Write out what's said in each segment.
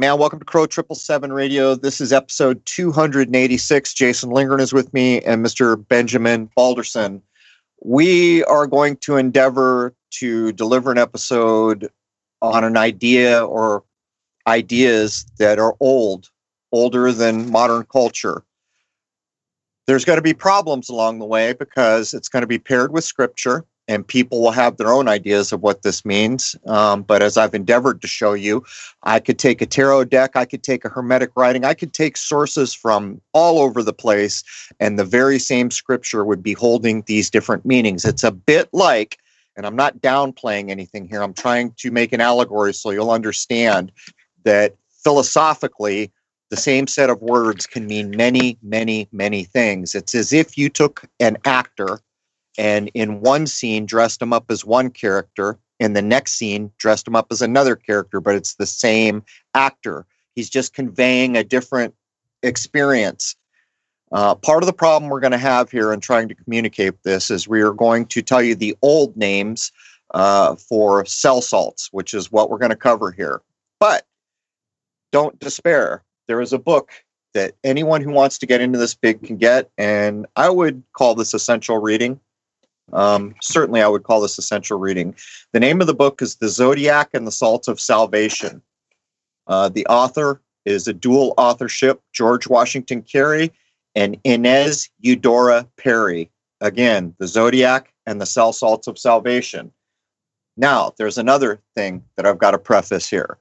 man. Welcome to Crow Triple Seven Radio. This is episode 286. Jason Lingren is with me and Mr. Benjamin Balderson. We are going to endeavor to deliver an episode on an idea or ideas that are old, older than modern culture. There's going to be problems along the way because it's going to be paired with scripture and people will have their own ideas of what this means. Um, but as I've endeavored to show you, I could take a tarot deck, I could take a hermetic writing, I could take sources from all over the place, and the very same scripture would be holding these different meanings. It's a bit like, and I'm not downplaying anything here, I'm trying to make an allegory so you'll understand that philosophically, the same set of words can mean many, many, many things. It's as if you took an actor and in one scene dressed him up as one character in the next scene dressed him up as another character but it's the same actor. He's just conveying a different experience. Uh, part of the problem we're going to have here in trying to communicate this is we are going to tell you the old names uh, for cell salts which is what we're going to cover here. But don't despair. There is a book that anyone who wants to get into this big can get and i would call this essential reading um, certainly, I would call this essential reading. The name of the book is The Zodiac and the Salt of Salvation. Uh, the author is a dual authorship George Washington Carey and Inez Eudora Perry. Again, The Zodiac and the Cell Salts of Salvation. Now, there's another thing that I've got to preface here.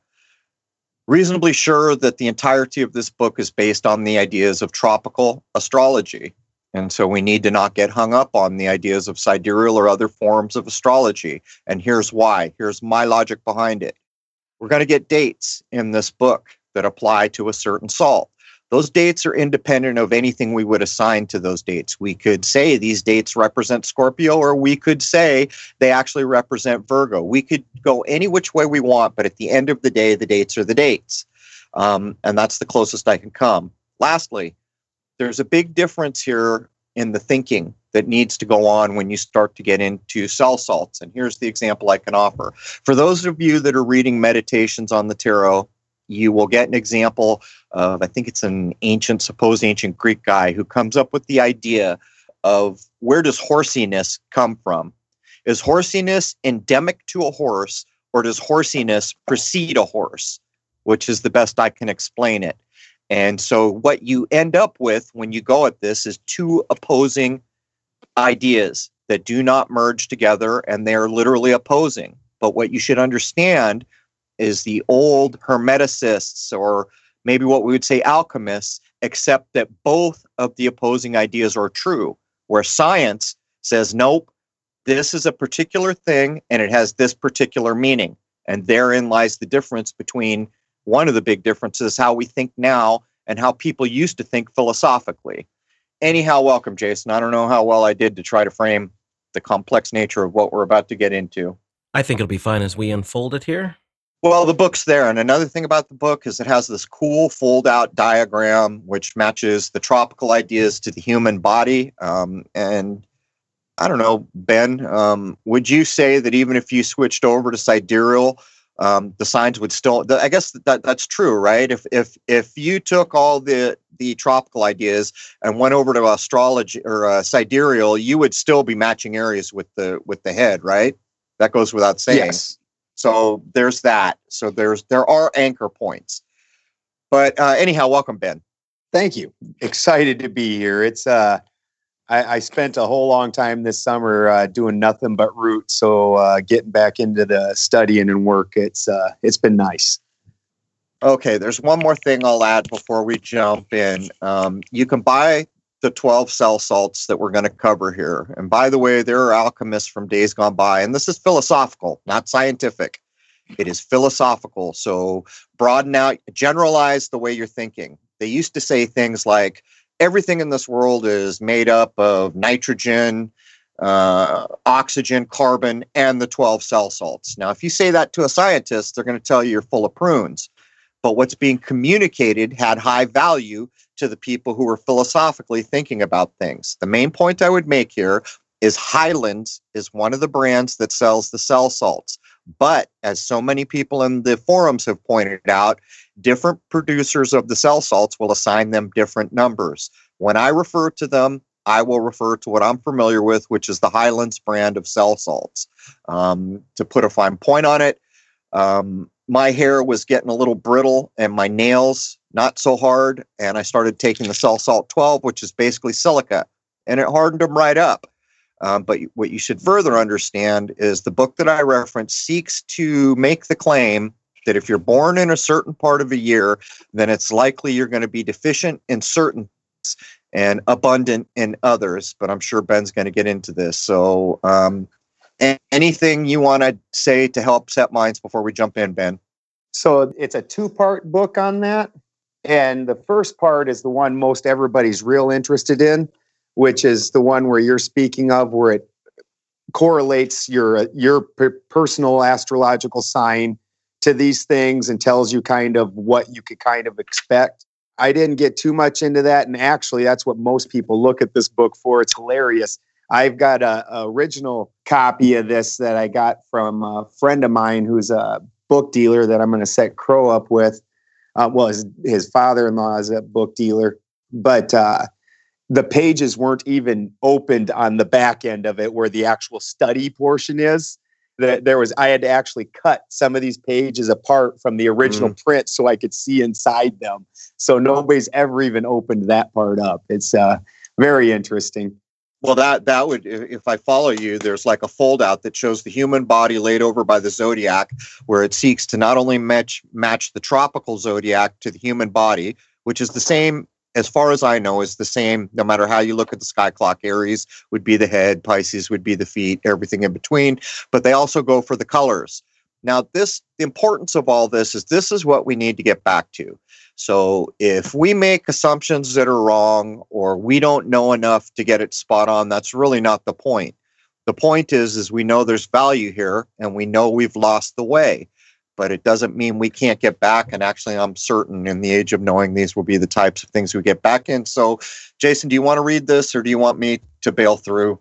Reasonably sure that the entirety of this book is based on the ideas of tropical astrology. And so we need to not get hung up on the ideas of sidereal or other forms of astrology. And here's why. Here's my logic behind it. We're going to get dates in this book that apply to a certain salt. Those dates are independent of anything we would assign to those dates. We could say these dates represent Scorpio, or we could say they actually represent Virgo. We could go any which way we want, but at the end of the day, the dates are the dates. Um, and that's the closest I can come. Lastly, there's a big difference here in the thinking that needs to go on when you start to get into cell salts. And here's the example I can offer. For those of you that are reading meditations on the tarot, you will get an example of, I think it's an ancient, supposed ancient Greek guy who comes up with the idea of where does horsiness come from? Is horsiness endemic to a horse, or does horsiness precede a horse? Which is the best I can explain it. And so, what you end up with when you go at this is two opposing ideas that do not merge together and they're literally opposing. But what you should understand is the old Hermeticists, or maybe what we would say alchemists, accept that both of the opposing ideas are true, where science says, nope, this is a particular thing and it has this particular meaning. And therein lies the difference between one of the big differences how we think now and how people used to think philosophically. Anyhow, welcome, Jason. I don't know how well I did to try to frame the complex nature of what we're about to get into. I think it'll be fine as we unfold it here. Well, the book's there. And another thing about the book is it has this cool fold out diagram which matches the tropical ideas to the human body. Um, and I don't know, Ben, um, would you say that even if you switched over to sidereal, um, the signs would still i guess that that's true right if if if you took all the the tropical ideas and went over to astrology or uh, sidereal you would still be matching areas with the with the head right that goes without saying Yes. so there's that so there's there are anchor points but uh, anyhow welcome ben Thank you. Excited to be here. It's uh I, I spent a whole long time this summer uh, doing nothing but root. So uh, getting back into the studying and work, it's uh, it's been nice. Okay, there's one more thing I'll add before we jump in. Um, you can buy the 12 cell salts that we're going to cover here. And by the way, there are alchemists from days gone by, and this is philosophical, not scientific. It is philosophical. So broaden out, generalize the way you're thinking. They used to say things like, everything in this world is made up of nitrogen, uh, oxygen, carbon, and the 12 cell salts. Now, if you say that to a scientist, they're going to tell you you're full of prunes but what's being communicated had high value to the people who were philosophically thinking about things. The main point I would make here is Highlands is one of the brands that sells the cell salts. But as so many people in the forums have pointed out, different producers of the cell salts will assign them different numbers. When I refer to them, I will refer to what I'm familiar with, which is the Highlands brand of cell salts. Um, to put a fine point on it, um, my hair was getting a little brittle and my nails not so hard. And I started taking the Cell Salt 12, which is basically silica, and it hardened them right up. Um, but what you should further understand is the book that I reference seeks to make the claim that if you're born in a certain part of a year, then it's likely you're going to be deficient in certain and abundant in others. But I'm sure Ben's going to get into this. So, um, anything you want to say to help set minds before we jump in, Ben? So it's a two part book on that. And the first part is the one most everybody's real interested in, which is the one where you're speaking of, where it correlates your your personal astrological sign to these things and tells you kind of what you could kind of expect. I didn't get too much into that, and actually, that's what most people look at this book for. It's hilarious. I've got a, a original copy of this that I got from a friend of mine who's a book dealer that I'm going to set Crow up with uh, well, his, his father-in-law is a book dealer, but uh, the pages weren't even opened on the back end of it where the actual study portion is. That there was, I had to actually cut some of these pages apart from the original mm. print so I could see inside them. So nobody's ever even opened that part up. It's uh, very interesting. Well, that that would, if I follow you, there's like a fold out that shows the human body laid over by the zodiac, where it seeks to not only match match the tropical zodiac to the human body, which is the same as far as I know, is the same no matter how you look at the sky clock. Aries would be the head, Pisces would be the feet, everything in between. But they also go for the colors. Now, this the importance of all this is this is what we need to get back to. So if we make assumptions that are wrong or we don't know enough to get it spot on, that's really not the point. The point is is we know there's value here and we know we've lost the way. But it doesn't mean we can't get back. And actually, I'm certain in the age of knowing these will be the types of things we get back in. So, Jason, do you want to read this or do you want me to bail through?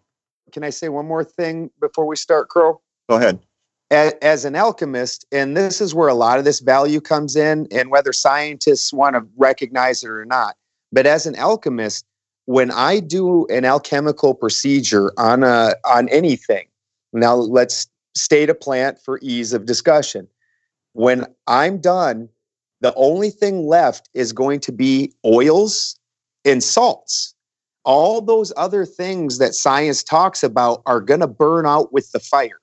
Can I say one more thing before we start, Crow? Go ahead as, as, an alchemist, and this is where a lot of this value comes in, and whether scientists want to recognize it or not. But as an alchemist, when I do an alchemical procedure on a on anything, now let's state a plant for ease of discussion. When I'm done, the only thing left is going to be oils and salts. All those other things that science talks about are going to burn out with the fire.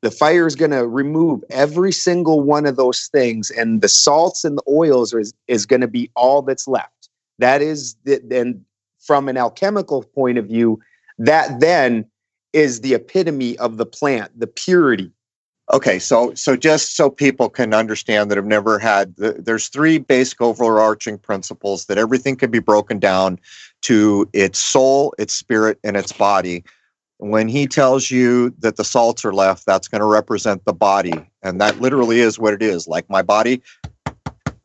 The fire is going to remove every single one of those things and the salts and the oils is, is going to be all that's left. That is then from an alchemical point of view that then is the epitome of the plant the purity okay so so just so people can understand that have never had there's three basic overarching principles that everything can be broken down to its soul its spirit and its body when he tells you that the salts are left, that's going to represent the body. And that literally is what it is. Like my body,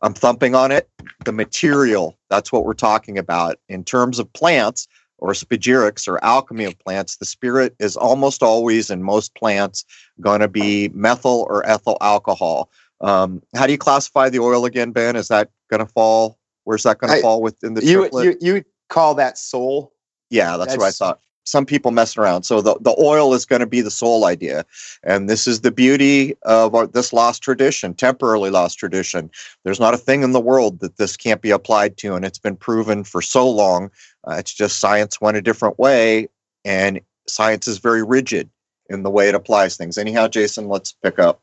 I'm thumping on it. The material, that's what we're talking about. In terms of plants or spagyrics or alchemy of plants, the spirit is almost always in most plants going to be methyl or ethyl alcohol. Um, how do you classify the oil again, Ben? Is that going to fall? Where's that going to fall within the you, you, you call that soul? Yeah, that's, that's what I thought some people messing around. So the, the oil is going to be the sole idea. And this is the beauty of our, this lost tradition, temporarily lost tradition. There's not a thing in the world that this can't be applied to. And it's been proven for so long. Uh, it's just science went a different way. And science is very rigid in the way it applies things. Anyhow, Jason, let's pick up.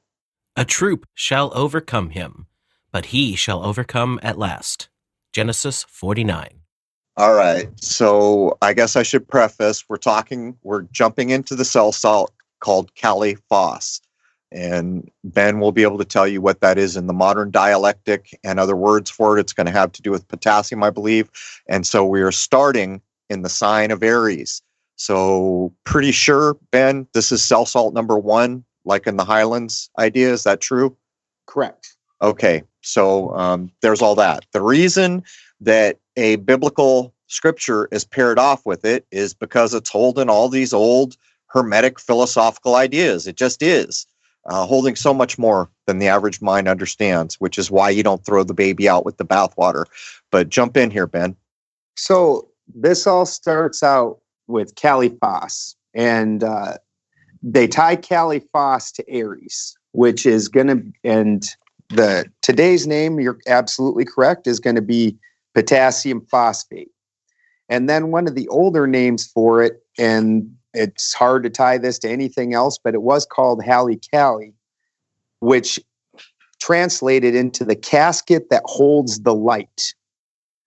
A troop shall overcome him, but he shall overcome at last. Genesis 49. All right. So I guess I should preface we're talking, we're jumping into the cell salt called Kali Phos. And Ben will be able to tell you what that is in the modern dialectic and other words for it. It's going to have to do with potassium, I believe. And so we are starting in the sign of Aries. So pretty sure, Ben, this is cell salt number one, like in the Highlands idea. Is that true? Correct. Okay. So um, there's all that. The reason that a biblical scripture is paired off with it is because it's holding all these old hermetic philosophical ideas. It just is. uh, holding so much more than the average mind understands, which is why you don't throw the baby out with the bathwater. But jump in here, Ben. So this all starts out with Phos, and uh, they tie Phos to Aries, which is going to, and the today's name, you're absolutely correct, is going to be potassium phosphate. And then one of the older names for it, and it's hard to tie this to anything else, but it was called Hallicali, which translated into the casket that holds the light.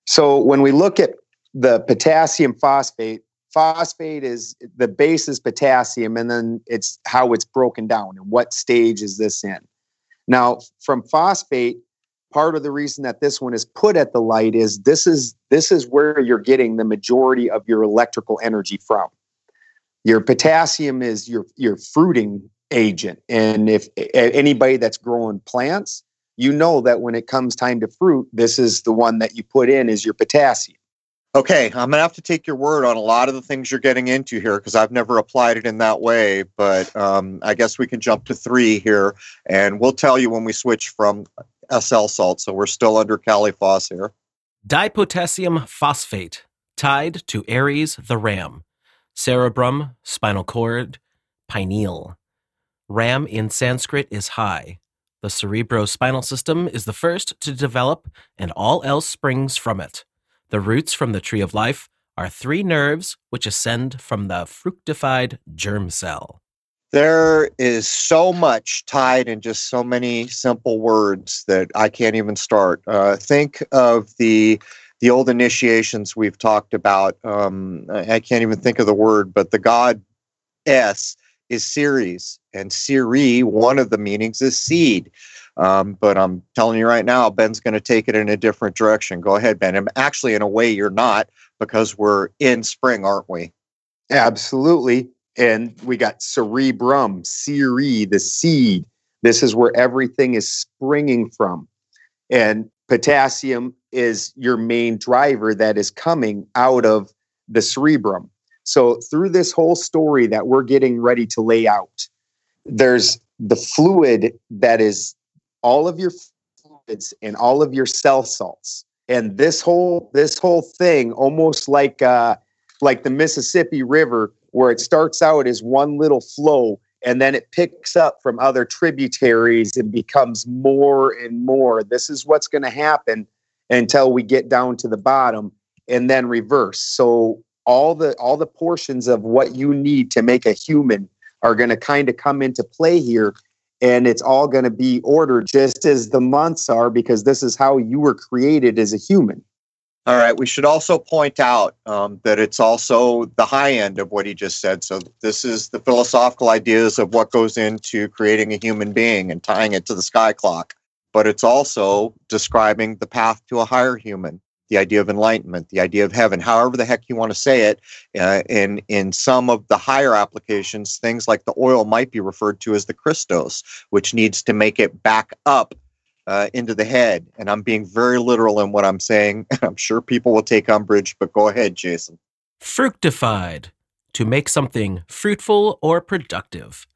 So when we look at the potassium phosphate, phosphate is the base is potassium, and then it's how it's broken down and what stage is this in. Now, from phosphate, part of the reason that this one is put at the light is this is this is where you're getting the majority of your electrical energy from. Your potassium is your your fruiting agent, and if anybody that's growing plants, you know that when it comes time to fruit, this is the one that you put in is your potassium. Okay, I'm gonna have to take your word on a lot of the things you're getting into here because I've never applied it in that way. But um, I guess we can jump to three here, and we'll tell you when we switch from cell salt. So we're still under Kaliphos here. Dipotassium phosphate, tied to Aries the ram, cerebrum, spinal cord, pineal. Ram in Sanskrit is high. The cerebrospinal system is the first to develop, and all else springs from it. The roots from the tree of life are three nerves which ascend from the fructified germ cell. There is so much tied in just so many simple words that I can't even start. Uh, think of the the old initiations we've talked about. Um, I can't even think of the word, but the god S is Ceres, and Siri, one of the meanings is seed. Um, but I'm telling you right now, Ben's going to take it in a different direction. Go ahead, Ben. Actually, in a way, you're not because we're in spring, aren't we? Absolutely. And we got cerebrum, cere, the seed. This is where everything is springing from. And potassium is your main driver that is coming out of the cerebrum. So, through this whole story that we're getting ready to lay out, there's the fluid that is all of your fluids and all of your cell salts and this whole this whole thing almost like uh like the mississippi river where it starts out as one little flow and then it picks up from other tributaries and becomes more and more this is what's going to happen until we get down to the bottom and then reverse so all the all the portions of what you need to make a human are going to kind of come into play here and it's all going to be ordered just as the months are because this is how you were created as a human. All right. We should also point out um, that it's also the high end of what he just said. So, this is the philosophical ideas of what goes into creating a human being and tying it to the sky clock. But it's also describing the path to a higher human the idea of enlightenment, the idea of heaven, however the heck you want to say it. Uh, in in some of the higher applications, things like the oil might be referred to as the Christos, which needs to make it back up uh, into the head. And I'm being very literal in what I'm saying. I'm sure people will take umbrage, but go ahead, Jason. Fructified to make something fruitful or productive.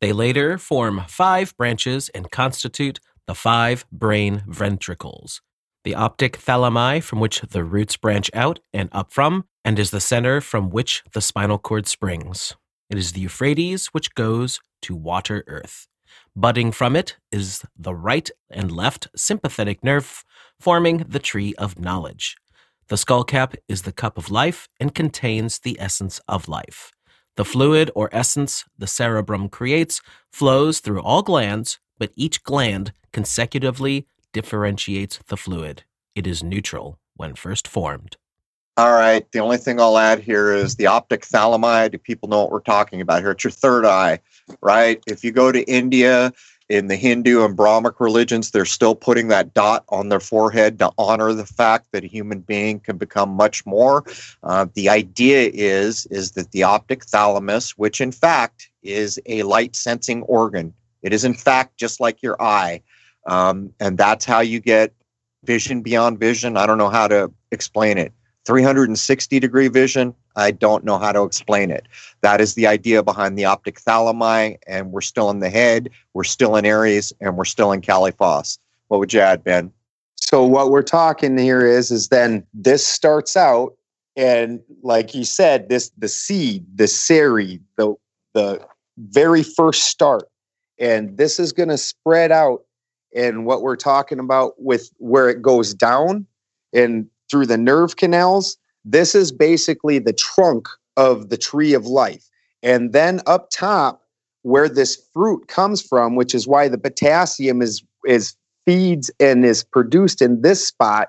They later form five branches and constitute the five brain ventricles the optic thalami from which the roots branch out and up from, and is the center from which the spinal cord springs. It is the Euphrates which goes to water earth. Budding from it is the right and left sympathetic nerve, forming the tree of knowledge. The skull cap is the cup of life and contains the essence of life. The fluid or essence the cerebrum creates flows through all glands, but each gland consecutively differentiates the fluid. It is neutral when first formed. All right. The only thing I'll add here is the optic thalami. Do people know what we're talking about here? It's your third eye, right? If you go to India, in the Hindu and Brahmic religions, they're still putting that dot on their forehead to honor the fact that a human being can become much more. Uh, the idea is is that the optic thalamus, which in fact is a light sensing organ, it is in fact just like your eye. Um, and that's how you get vision beyond vision. I don't know how to explain it. 360 degree vision, I don't know how to explain it. That is the idea behind the optic thalami, and we're still in the head, we're still in Aries, and we're still in Kaliphos. What would you add, Ben? So what we're talking here is is then this starts out and like you said, this the seed, the seri, the the very first start. And this is going to spread out and what we're talking about with where it goes down and through the nerve canals, this is basically the trunk of the tree of life. And then up top, where this fruit comes from, which is why the potassium is is feeds and is produced in this spot.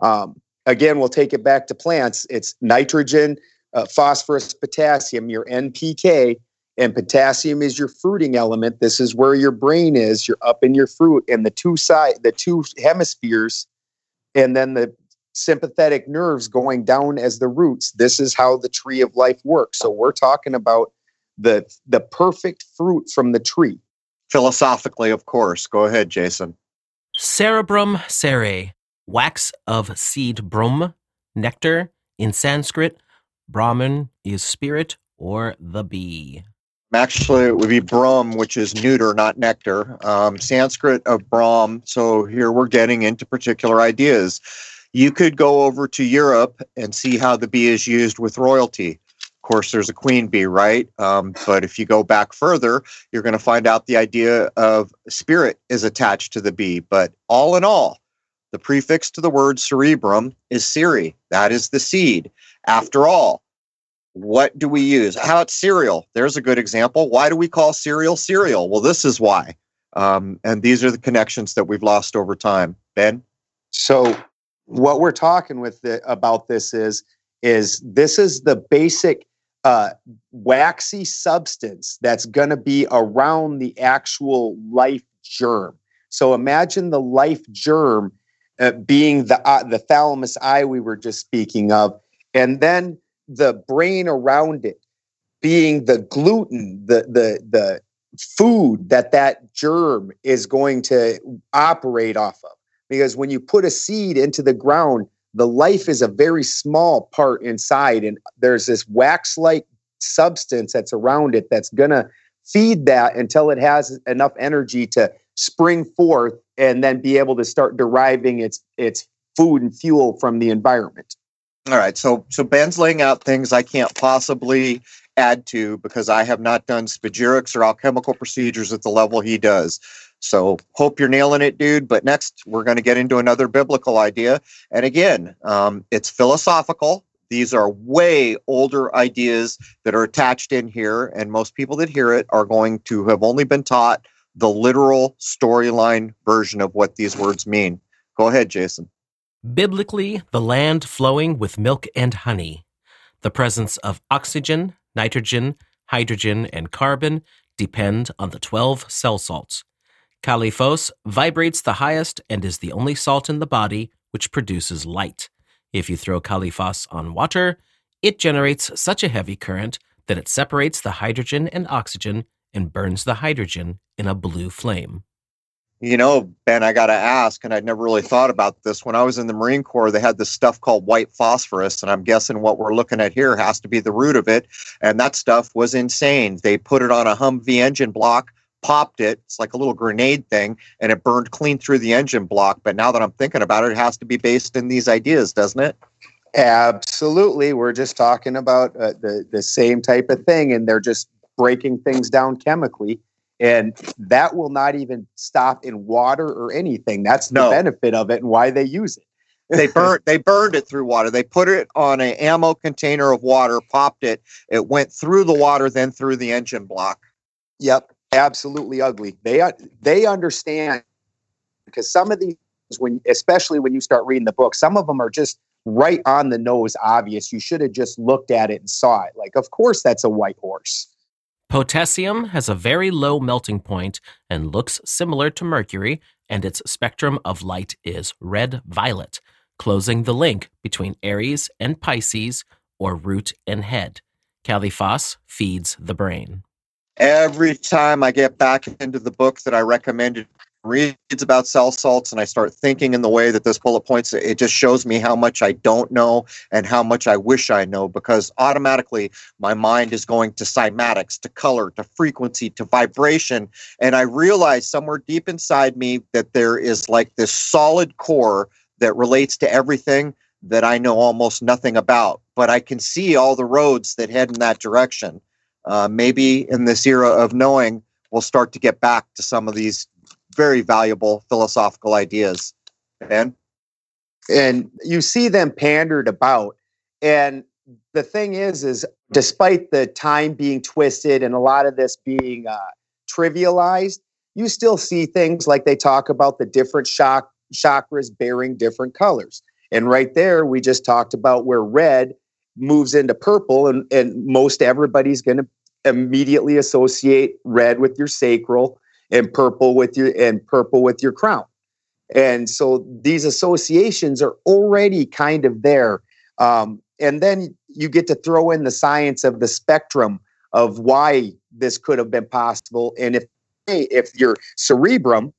Um, again, we'll take it back to plants. It's nitrogen, uh, phosphorus, potassium, your NPK, and potassium is your fruiting element. This is where your brain is. You're up in your fruit, and the two side, the two hemispheres, and then the sympathetic nerves going down as the roots. This is how the tree of life works. So we're talking about the the perfect fruit from the tree. Philosophically, of course. Go ahead, Jason. Cerebrum cere, wax of seed brum, nectar. In Sanskrit, Brahman is spirit or the bee. Actually, it would be Brahm, which is neuter, not nectar. Um, Sanskrit of Brahm. So here we're getting into particular ideas. You could go over to Europe and see how the bee is used with royalty. Of course, there's a queen bee, right? Um, but if you go back further, you're going to find out the idea of spirit is attached to the bee. But all in all, the prefix to the word cerebrum is siri. That is the seed. After all, what do we use? How about cereal? There's a good example. Why do we call cereal cereal? Well, this is why. Um, and these are the connections that we've lost over time. Ben? So, what we're talking with the, about this is is this is the basic uh, waxy substance that's going to be around the actual life germ. So imagine the life germ uh, being the uh, the thalamus eye we were just speaking of, and then the brain around it being the gluten, the the the food that that germ is going to operate off of. Because when you put a seed into the ground, the life is a very small part inside, and there's this wax-like substance that's around it that's gonna feed that until it has enough energy to spring forth and then be able to start deriving its its food and fuel from the environment. All right, so so Ben's laying out things I can't possibly add to because I have not done spagyrics or alchemical procedures at the level he does. So hope you're nailing it, dude. But next, we're going to get into another biblical idea, and again, um, it's philosophical. These are way older ideas that are attached in here, and most people that hear it are going to have only been taught the literal storyline version of what these words mean. Go ahead, Jason. Biblically, the land flowing with milk and honey. The presence of oxygen, nitrogen, hydrogen, and carbon depend on the 12 cell salts. Kaliphos vibrates the highest and is the only salt in the body which produces light. If you throw Kaliphos on water, it generates such a heavy current that it separates the hydrogen and oxygen and burns the hydrogen in a blue flame. You know, Ben, I got to ask, and I'd never really thought about this. When I was in the Marine Corps, they had this stuff called white phosphorus, and I'm guessing what we're looking at here has to be the root of it. And that stuff was insane. They put it on a Humvee engine block, popped it. It's like a little grenade thing, and it burned clean through the engine block. But now that I'm thinking about it, it has to be based in these ideas, doesn't it? Absolutely. We're just talking about uh, the, the same type of thing, and they're just breaking things down chemically and that will not even stop in water or anything that's the no. benefit of it and why they use it they burned they burned it through water they put it on an ammo container of water popped it it went through the water then through the engine block yep absolutely ugly they uh, they understand because some of these when especially when you start reading the book some of them are just right on the nose obvious you should have just looked at it and saw it like of course that's a white horse Potassium has a very low melting point and looks similar to mercury, and its spectrum of light is red violet, closing the link between Aries and Pisces, or root and head. Kaliphos feeds the brain. Every time I get back into the book that I recommended reads about cell salts and I start thinking in the way that this bullet points, it just shows me how much I don't know and how much I wish I know because automatically my mind is going to cymatics, to color, to frequency, to vibration. And I realize somewhere deep inside me that there is like this solid core that relates to everything that I know almost nothing about. But I can see all the roads that head in that direction. Uh, maybe in this era of knowing, we'll start to get back to some of these very valuable philosophical ideas. Ben? And you see them pandered about. And the thing is, is despite the time being twisted and a lot of this being uh, trivialized, you still see things like they talk about the different shock, chakras bearing different colors. And right there, we just talked about where red moves into purple, and, and most everybody's going to immediately associate red with your sacral and purple with your and purple with your crown. And so these associations are already kind of there. Um, and then you get to throw in the science of the spectrum of why this could have been possible. And if if your cerebrum,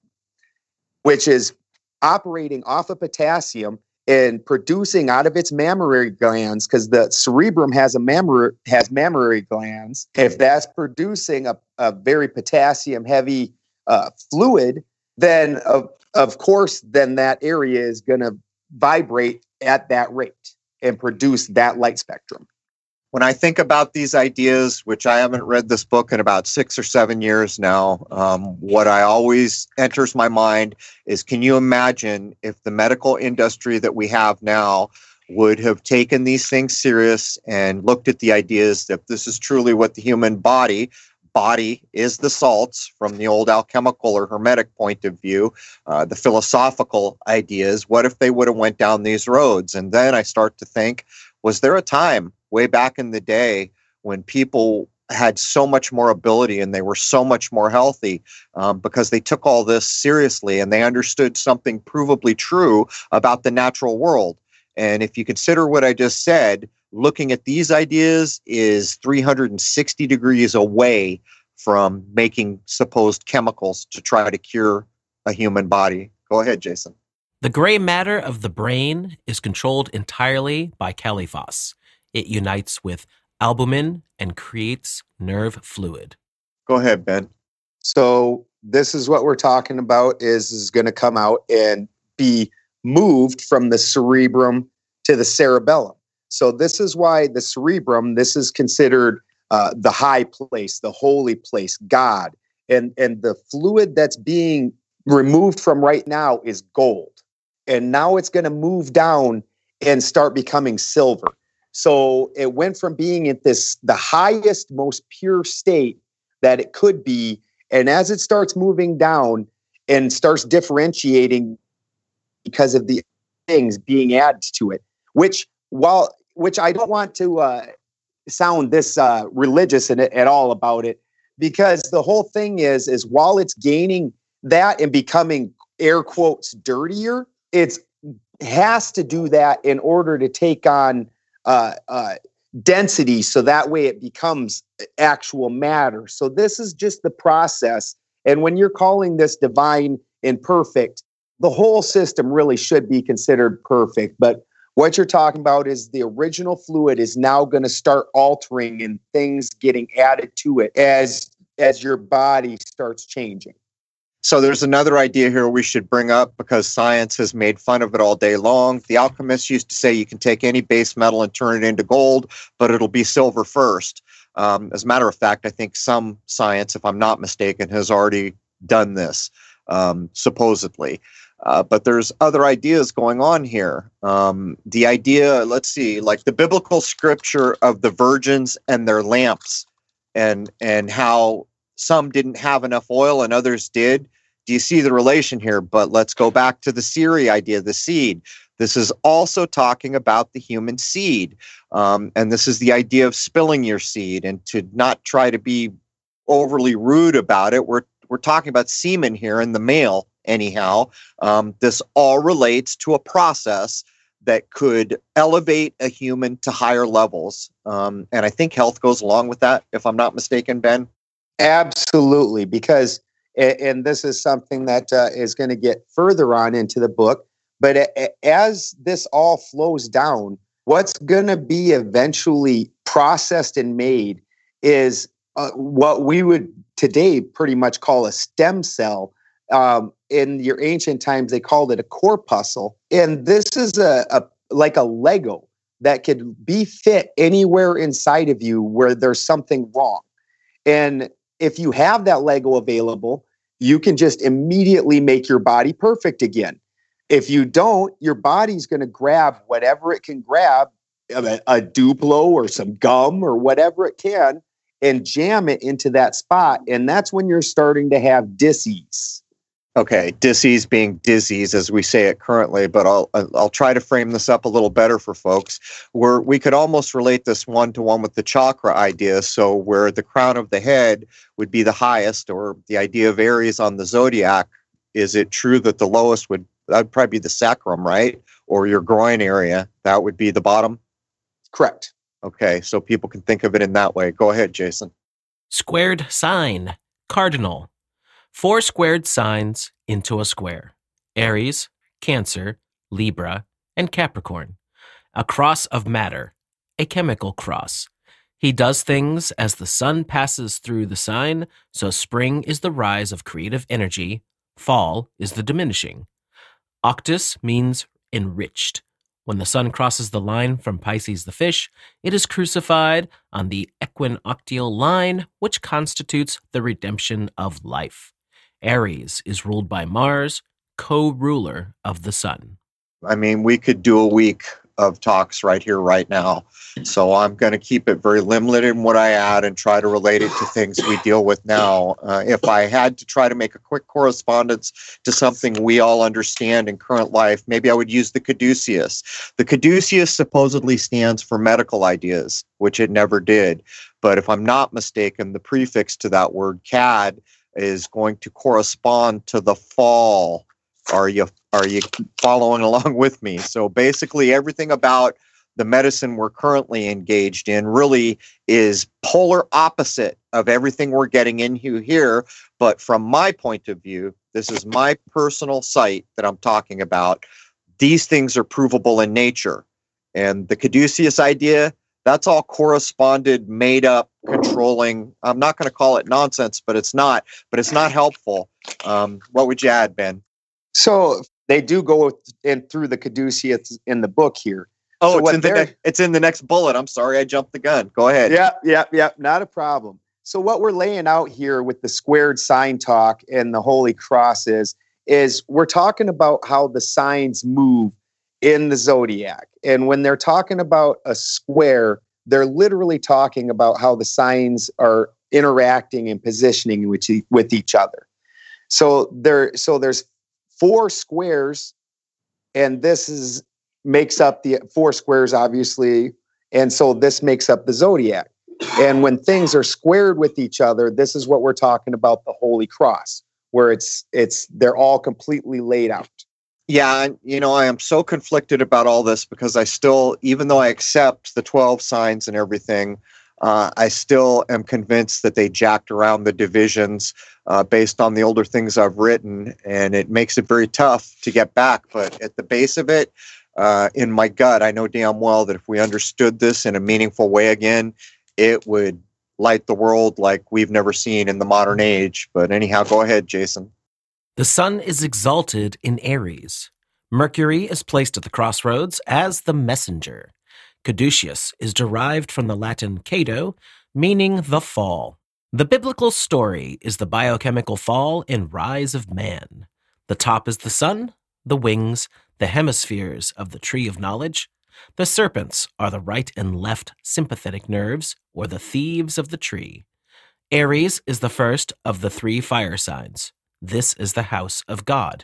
which is operating off of potassium and producing out of its mammary glands, because the cerebrum has a mammary has mammary glands. If that's producing a, a very potassium heavy uh, fluid, then of, of course, then that area is going to vibrate at that rate and produce that light spectrum. When I think about these ideas, which I haven't read this book in about six or seven years now, um, what I always enters my mind is can you imagine if the medical industry that we have now would have taken these things serious and looked at the ideas that this is truly what the human body body is the salts from the old alchemical or hermetic point of view uh, the philosophical ideas what if they would have went down these roads? And then i start to think was there a time way back in the day when people had so much more ability and they were so much more healthy um, because they took all this seriously and they understood something provably true about the natural world and if you consider what i just said looking at these ideas is 360 degrees away from making supposed chemicals to try to cure a human body. Go ahead, Jason. The gray matter of the brain is controlled entirely by kaliphos. It unites with albumin and creates nerve fluid. Go ahead, Ben. So this is what we're talking about is is going to come out and be moved from the cerebrum to the cerebellum. So this is why the cerebrum, this is considered uh, the high place, the holy place, God. And, and the fluid that's being removed from right now is gold. And now it's going to move down and start becoming silver. So it went from being at this the highest, most pure state that it could be. And as it starts moving down and starts differentiating because of the things being added to it, which while which I don't want to uh, sound this uh, religious in it, at all about it, because the whole thing is is while it's gaining that and becoming air quotes dirtier, it's has to do that in order to take on uh, uh, density, so that way it becomes actual matter. So this is just the process, and when you're calling this divine and perfect, the whole system really should be considered perfect, but what you're talking about is the original fluid is now going to start altering and things getting added to it as as your body starts changing. So there's another idea here we should bring up because science has made fun of it all day long. The alchemists used to say you can take any base metal and turn it into gold, but it'll be silver first. Um, as a matter of fact, I think some science, if I'm not mistaken, has already done this, um, supposedly. Uh, but there's other ideas going on here. Um, the idea, let's see, like the biblical scripture of the virgins and their lamps, and and how some didn't have enough oil and others did. Do you see the relation here? But let's go back to the Siri idea, the seed. This is also talking about the human seed, um, and this is the idea of spilling your seed, and to not try to be overly rude about it. We're we're talking about semen here in the male anyhow. Um, this all relates to a process that could elevate a human to higher levels. Um, and I think health goes along with that, if I'm not mistaken, Ben. Absolutely, because and, and this is something that uh, is going to get further on into the book. But as this all flows down, what's going to be eventually processed and made is uh, what we would today pretty much call a stem cell. Um, in your ancient times, they called it a corpuscle, and this is a, a like a Lego that could be fit anywhere inside of you where there's something wrong. And if you have that Lego available, you can just immediately make your body perfect again. If you don't, your body's going to grab whatever it can grab, a, a Duplo or some gum or whatever it can, and jam it into that spot. And that's when you're starting to have disease. Okay, disease being disease as we say it currently, but I'll I'll try to frame this up a little better for folks. Where we could almost relate this one to one with the chakra idea. So where the crown of the head would be the highest, or the idea of Aries on the zodiac, is it true that the lowest would that would probably be the sacrum, right, or your groin area? That would be the bottom. Correct. Okay, so people can think of it in that way. Go ahead, Jason. Squared sign, cardinal. Four squared signs into a square Aries, Cancer, Libra, and Capricorn. A cross of matter, a chemical cross. He does things as the sun passes through the sign, so spring is the rise of creative energy, fall is the diminishing. Octus means enriched. When the sun crosses the line from Pisces the fish, it is crucified on the equinoctial line, which constitutes the redemption of life. Aries is ruled by Mars, co ruler of the sun. I mean, we could do a week of talks right here, right now. So I'm going to keep it very limited in what I add and try to relate it to things we deal with now. Uh, if I had to try to make a quick correspondence to something we all understand in current life, maybe I would use the caduceus. The caduceus supposedly stands for medical ideas, which it never did. But if I'm not mistaken, the prefix to that word cad is going to correspond to the fall. Are you are you following along with me? So basically, everything about the medicine we're currently engaged in really is polar opposite of everything we're getting into here. But from my point of view, this is my personal site that I'm talking about. These things are provable in nature. And the caduceus idea that's all corresponded, made up, controlling. I'm not going to call it nonsense, but it's not. But it's not helpful. Um, what would you add, Ben? So they do go in through the caduceus in the book here. Oh, so it's in the ne- it's in the next bullet. I'm sorry, I jumped the gun. Go ahead. Yeah, yeah, yeah. Not a problem. So what we're laying out here with the squared sign talk and the holy crosses is we're talking about how the signs move in the zodiac. And when they're talking about a square, they're literally talking about how the signs are interacting and positioning with, e- with each other. So there so there's four squares and this is makes up the four squares obviously and so this makes up the zodiac. And when things are squared with each other, this is what we're talking about the holy cross where it's it's they're all completely laid out. Yeah, you know, I am so conflicted about all this because I still, even though I accept the 12 signs and everything, uh, I still am convinced that they jacked around the divisions uh, based on the older things I've written, and it makes it very tough to get back. But at the base of it, uh, in my gut, I know damn well that if we understood this in a meaningful way again, it would light the world like we've never seen in the modern age. But anyhow, go ahead, Jason. The sun is exalted in Aries. Mercury is placed at the crossroads as the messenger. Caduceus is derived from the Latin cado, meaning the fall. The biblical story is the biochemical fall and rise of man. The top is the sun, the wings, the hemispheres of the tree of knowledge. The serpents are the right and left sympathetic nerves, or the thieves of the tree. Aries is the first of the three fire signs. This is the house of God,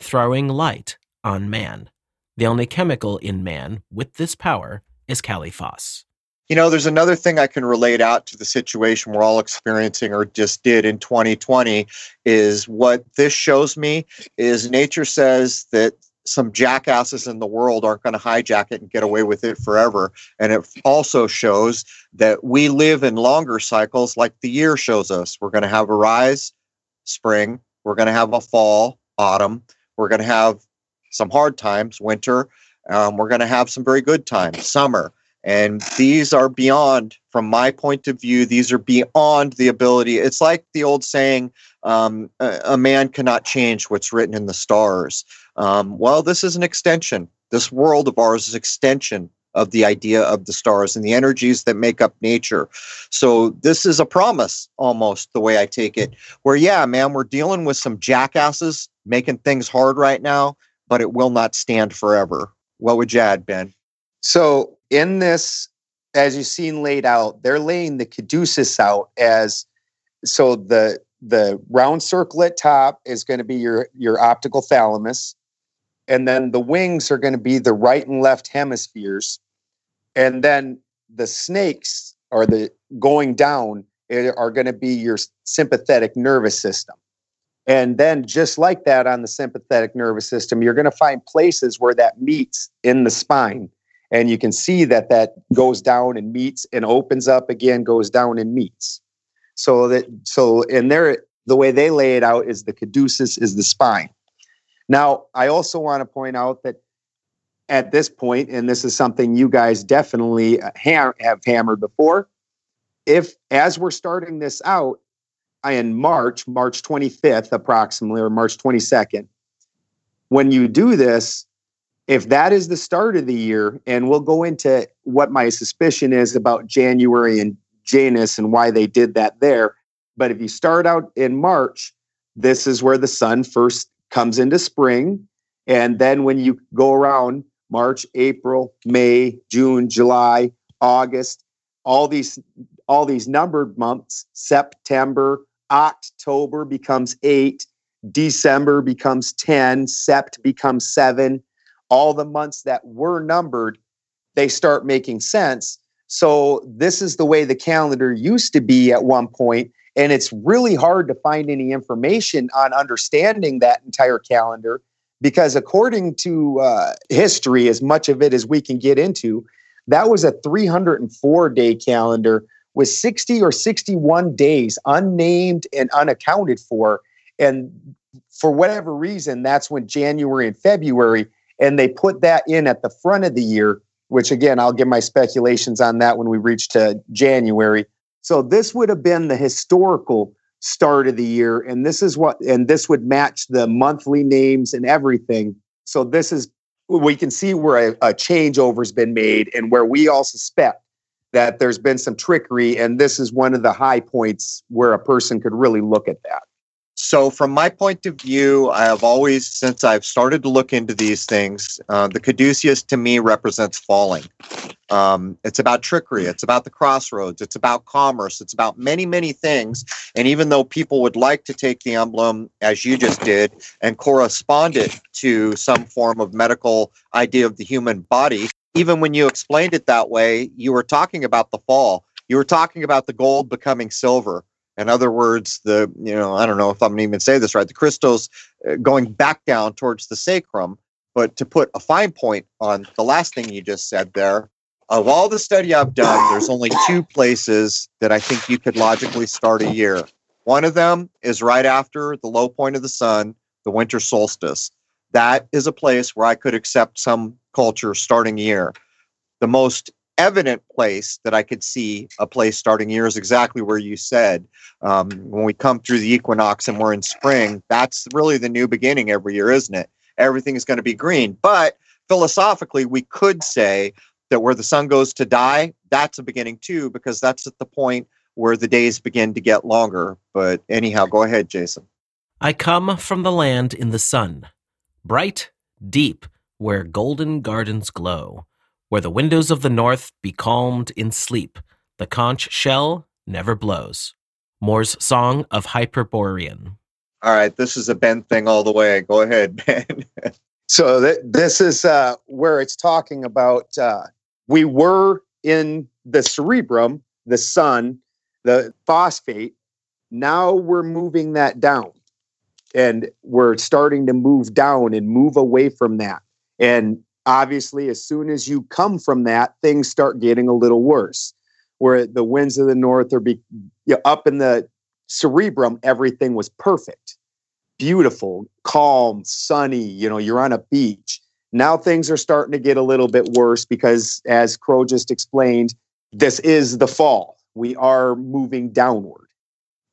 throwing light on man. The only chemical in man with this power is kaliphos. You know, there's another thing I can relate out to the situation we're all experiencing or just did in 2020 is what this shows me is nature says that some jackasses in the world aren't going to hijack it and get away with it forever. And it also shows that we live in longer cycles like the year shows us. We're going to have a rise, spring. We're going to have a fall, autumn. We're going to have some hard times, winter. Um, we're going to have some very good times, summer. And these are beyond, from my point of view, these are beyond the ability. It's like the old saying, um, a, a, man cannot change what's written in the stars. Um, well, this is an extension. This world of ours is extension of the idea of the stars and the energies that make up nature. So this is a promise almost the way I take it. Where yeah, man, we're dealing with some jackasses making things hard right now, but it will not stand forever. What would you add, Ben? So in this, as you've seen laid out, they're laying the caduceus out as so the the round circlet top is going to be your your optical thalamus and then the wings are going to be the right and left hemispheres and then the snakes are the going down are going to be your sympathetic nervous system. And then just like that on the sympathetic nervous system you're going to find places where that meets in the spine. And you can see that that goes down and meets and opens up again goes down and meets. So that so in there the way they lay it out is the caduceus is the spine. Now i also want to point out that at this point, and this is something you guys definitely uh, ha- have hammered before, if as we're starting this out in March, March 25th, approximately, or March 22nd, when you do this, if that is the start of the year, and we'll go into what my suspicion is about January and Janus and why they did that there. But if you start out in March, this is where the sun first comes into spring. And then when you go around March, April, May, June, July, August, all these all these numbered months, September, October becomes 8, December becomes 10, Sept becomes 7. All the months that were numbered, they start making sense. So this is the way the calendar used to be at one point and it's really hard to find any information on understanding that entire calendar because according to uh, history, as much of it as we can get into, that was a 304 day calendar with 60 or 61 days unnamed and unaccounted for. And for whatever reason, that's when January and February, and they put that in at the front of the year, which again, I'll give my speculations on that when we reach to January. So this would have been the historical start of the year and this is what and this would match the monthly names and everything so this is we can see where a, a changeover has been made and where we all suspect that there's been some trickery and this is one of the high points where a person could really look at that so, from my point of view, I have always, since I've started to look into these things, uh, the caduceus to me represents falling. Um, it's about trickery. It's about the crossroads. It's about commerce. It's about many, many things. And even though people would like to take the emblem, as you just did, and correspond it to some form of medical idea of the human body, even when you explained it that way, you were talking about the fall. You were talking about the gold becoming silver in other words, the you know I don't know if I'm even say this right. The crystals uh, going back down towards the sacrum. But to put a fine point on the last thing you just said there, of all the study I've done, there's only two places that I think you could logically start a year. One of them is right after the low point of the sun, the winter solstice. That is a place where I could accept some culture starting year. The most evident place that I could see a place starting year is exactly where you said. Um, when we come through the equinox and we're in spring, that's really the new beginning every year, isn't it? Everything is going to be green. But philosophically, we could say that where the sun goes to die, that's a beginning too, because that's at the point where the days begin to get longer. But anyhow, go ahead, Jason. I come from the land in the sun, bright, deep, where golden gardens glow where the windows of the north be calmed in sleep, the conch shell never blows. Moore's Song of Hyperborean. All right, this is a Ben thing all the way. Go ahead, Ben. so th- this is uh, where it's talking about uh, we were in the cerebrum, the sun, the phosphate. Now we're moving that down, and we're starting to move down and move away from that. And obviously, as soon as you come from that, things start getting a little worse. Where the winds of the north are be, you know, up in the cerebrum, everything was perfect, beautiful, calm, sunny. You know, you're on a beach. Now things are starting to get a little bit worse because, as Crow just explained, this is the fall. We are moving downward.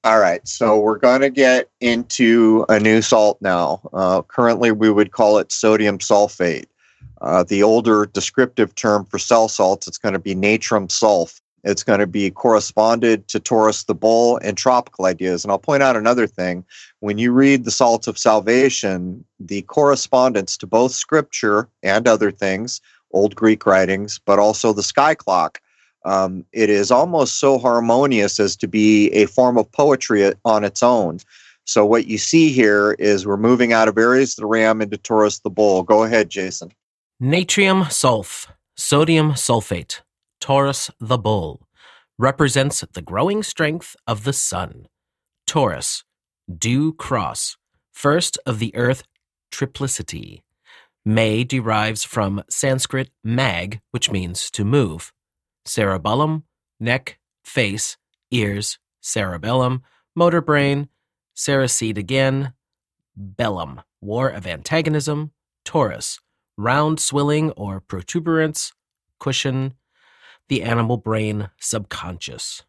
All right, so we're going to get into a new salt now. Uh, currently, we would call it sodium sulfate. Uh, the older descriptive term for cell salts, it's going to be natrum sulf. It's going to be corresponded to Taurus the bull and tropical ideas. And I'll point out another thing. When you read the salts of salvation, the correspondence to both scripture and other things, old Greek writings, but also the sky clock, um, it is almost so harmonious as to be a form of poetry on its own. So what you see here is we're moving out of Aries the ram into Taurus the bull. Go ahead, Jason. Natrium sulf, sodium sulfate, Taurus the bull, represents the growing strength of the sun. Taurus, dew cross, first of the earth triplicity. May derives from Sanskrit mag, which means to move. Cerebellum, neck, face, ears, cerebellum, motor brain, cereseed again, bellum, war of antagonism, Taurus, round swelling or protuberance, cushion, the animal brain subconscious.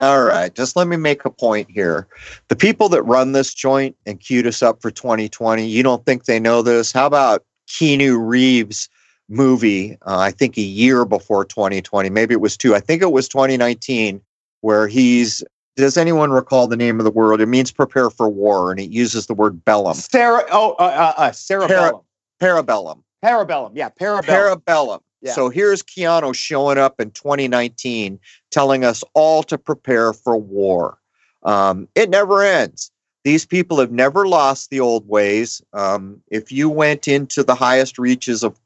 All right, just let me make a point here. The people that run this joint and queued us up for 2020, you don't think they know this? How about Keanu Reeves' movie, uh, I think a year before 2020, maybe it was two, I think it was 2019, where he's does anyone recall the name of the word? It means prepare for war, and it uses the word bellum. Sarah, oh, uh, uh, uh cerebellum. Para, parabellum. Parabellum, yeah, parabellum. Parabellum. Yeah. So here's Keanu showing up in 2019, telling us all to prepare for war. Um, it never ends. These people have never lost the old ways. Um, if you went into the highest reaches of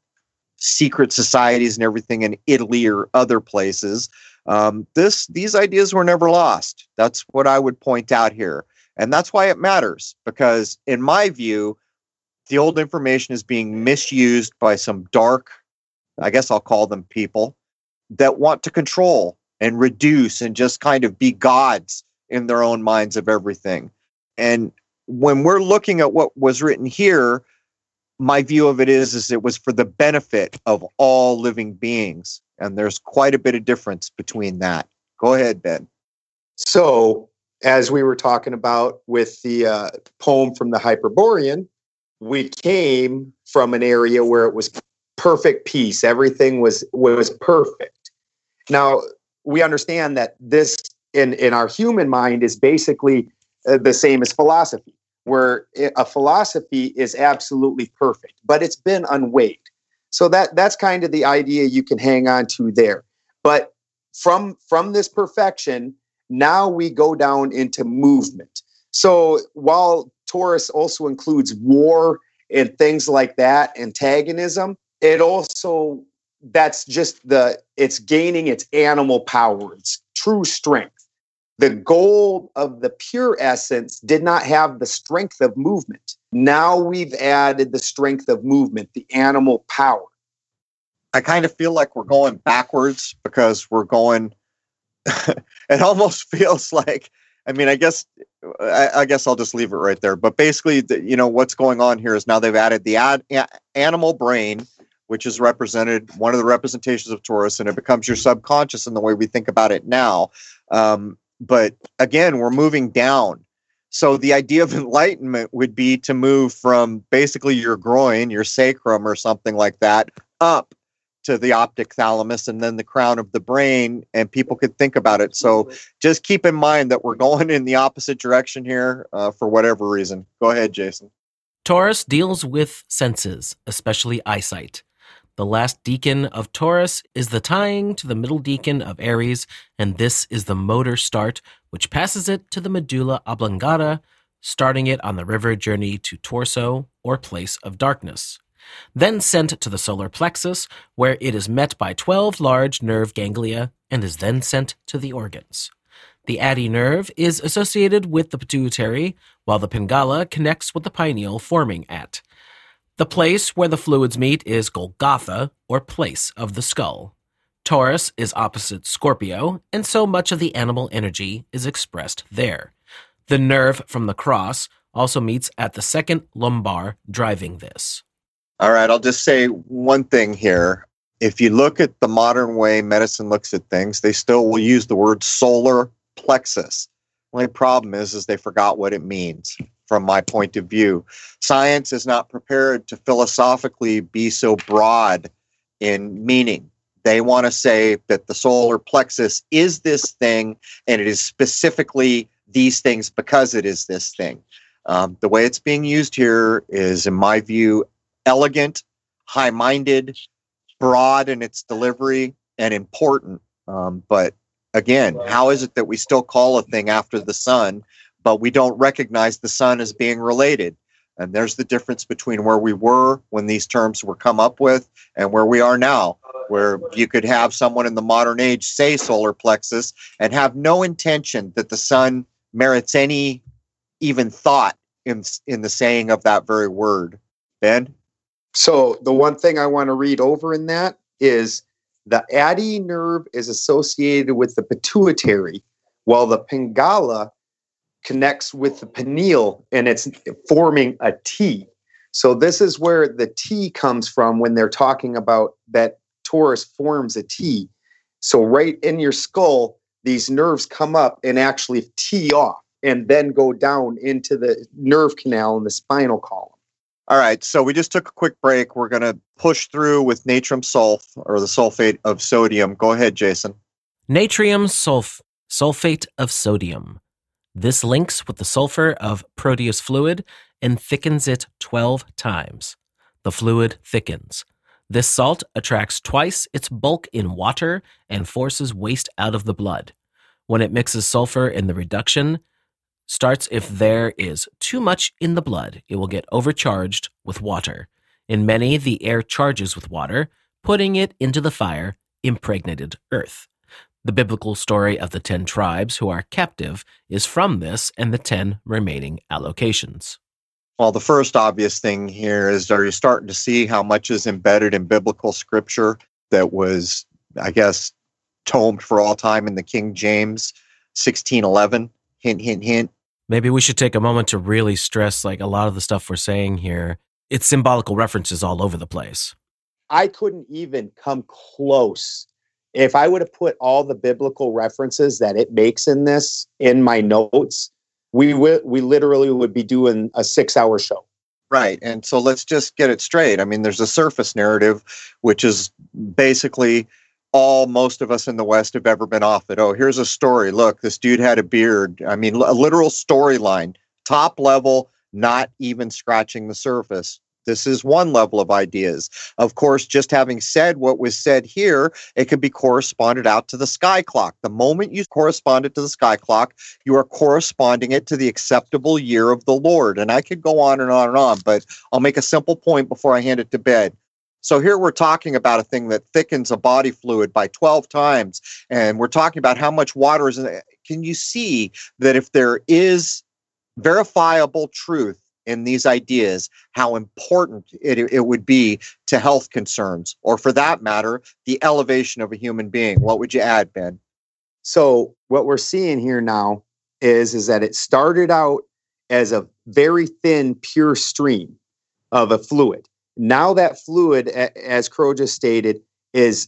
secret societies and everything in Italy or other places, um, this these ideas were never lost. That's what I would point out here, and that's why it matters because, in my view, the old information is being misused by some dark, I guess I'll call them people that want to control and reduce and just kind of be gods in their own minds of everything. And when we're looking at what was written here, my view of it is is it was for the benefit of all living beings. And there's quite a bit of difference between that. Go ahead ben. So as we were talking about with the uh, poem from the hyperborean we came from an area where it was perfect peace. Everything was was perfect. Now we understand that this in in our human mind is basically uh, the same as philosophy where a philosophy is absolutely perfect but it's been unweighed. So that that's kind of the idea you can hang on to there. But from from this perfection now we go down into movement. So while Taurus also includes war and things like that, antagonism. It also that's just the it's gaining its animal power, its true strength. The goal of the pure essence did not have the strength of movement. Now we've added the strength of movement, the animal power. I kind of feel like we're going backwards because we're going it almost feels like I mean, I guess I, I, guess I'll just leave it right there. But basically, the, you know, what's going on here is now they've added the ad, a, animal brain, which is represented one of the representations of Taurus, and it becomes your subconscious in the way we think about it now. Um, but again, we're moving down. So the idea of enlightenment would be to move from basically your groin, your sacrum, or something like that, up to the optic thalamus and then the crown of the brain, and people could think about it. So just keep in mind that we're going in the opposite direction here uh, for whatever reason. Go ahead, Jason. Taurus deals with senses, especially eyesight. The last decan of Taurus is the tying to the middle decan of Aries, and this is the motor start, which passes it to the medulla oblongata, starting it on the river journey to torso or place of darkness then sent to the solar plexus, where it is met by 12 large nerve ganglia and is then sent to the organs. The Ida nerve is associated with the pituitary, while the Pingala connects with the pineal, forming at. The place where the fluids meet is Golgotha, or place of the skull. Taurus is opposite Scorpio, and so much of the animal energy is expressed there. The nerve from the cross also meets at the second lumbar, driving this. All right, I'll just say one thing here. If you look at the modern way medicine looks at things, they still will use the word solar plexus. Only problem is, is they forgot what it means from my point of view. Science is not prepared to philosophically be so broad in meaning. They want to say that the solar plexus is this thing and it is specifically these things because it is this thing. Um, the way it's being used here is, in my view, elegant, high minded, broad in its delivery, and important. Um, but again, how is it that we still call a thing after the sun, but we don't recognize the sun as being related? And there's the difference between where we were when these terms were come up with and where we are now, where you could have someone in the modern age say solar plexus and have no intention that the sun merits any even thought in, in the saying of that very word. Ben? So, the one thing I want to read over in that is the Ida nerve is associated with the pituitary, while the Pingala connects with the pineal and it's forming a T. So this is where the T comes from when they're talking about that Taurus forms a T. So right in your skull, these nerves come up and actually tee off and then go down into the nerve canal in the spinal column. All right, so we just took a quick break. We're going to push through with natrium sulf or the sulfate of sodium. Go ahead, Jason. Natrium sulf, sulfate of sodium. This links with the sulfur of Proteus fluid and thickens it 12 times. The fluid thickens. This salt attracts twice its bulk in water and forces waste out of the blood. When it mixes sulfur in the reduction, starts if there is too much in the blood, it will get overcharged with water. In many, the air charges with water, putting it into the fire, impregnated earth. The biblical story of the ten tribes who are captive is from this and the ten remaining allocations. Well, the first obvious thing here is are you starting to see how much is embedded in biblical scripture that was, I guess, tomed for all time in the King James 1611? Hint, hint, hint. Maybe we should take a moment to really stress like a lot of the stuff we're saying here. It's symbolical references all over the place. I couldn't even come close if I would have put all the biblical references that it makes in this in my notes, we would we literally would be doing a six hour show. Right. And so let's just get it straight. I mean, there's a surface narrative, which is basically all most of us in the West have ever been off it. Oh, here's a story. Look, this dude had a beard. I mean, a literal storyline, top level, not even scratching the surface. This is one level of ideas. Of course, just having said what was said here, it can be corresponded out to the sky clock. The moment you correspond it to the sky clock, you are corresponding it to the acceptable year of the Lord. And I could go on and on and on, but I'll make a simple point before I hand it to bed. So here we're talking about a thing that thickens a body fluid by 12 times. And we're talking about how much water is in it. Can you see that if there is verifiable truth in these ideas how important it, it would be to health concerns, or for that matter, the elevation of a human being. What would you add, Ben? So what we're seeing here now is is that it started out as a very thin, pure stream of a fluid. Now that fluid, as Crow just stated, is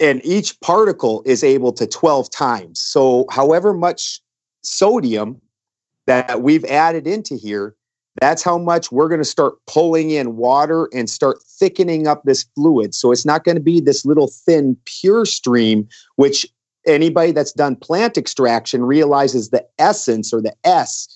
and each particle is able to 12 times. So however much sodium that we've added into here, that's how much we're going to start pulling in water and start thickening up this fluid. So it's not going to be this little thin, pure stream, which anybody that's done plant extraction realizes the essence or the S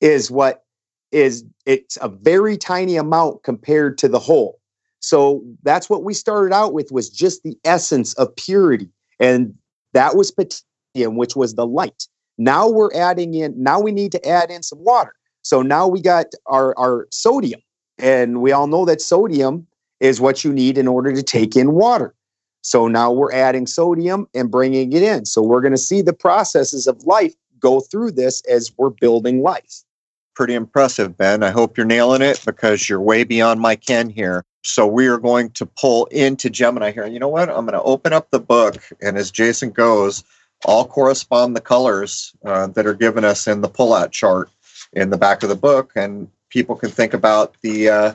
is what is it's a very tiny amount compared to the whole. So that's what we started out with was just the essence of purity. And that was potassium, which was the light. Now we're adding in, now we need to add in some water. So now we got our, our sodium, and we all know that sodium is what you need in order to take in water. So now we're adding sodium and bringing it in. So we're going to see the processes of life go through this as we're building life. Pretty impressive, Ben. I hope you're nailing it because you're way beyond my ken here. So we are going to pull into Gemini here. And you know what? I'm going to open up the book, and as Jason goes, all correspond the colors uh, that are given us in the pullout chart in the back of the book, and people can think about the uh,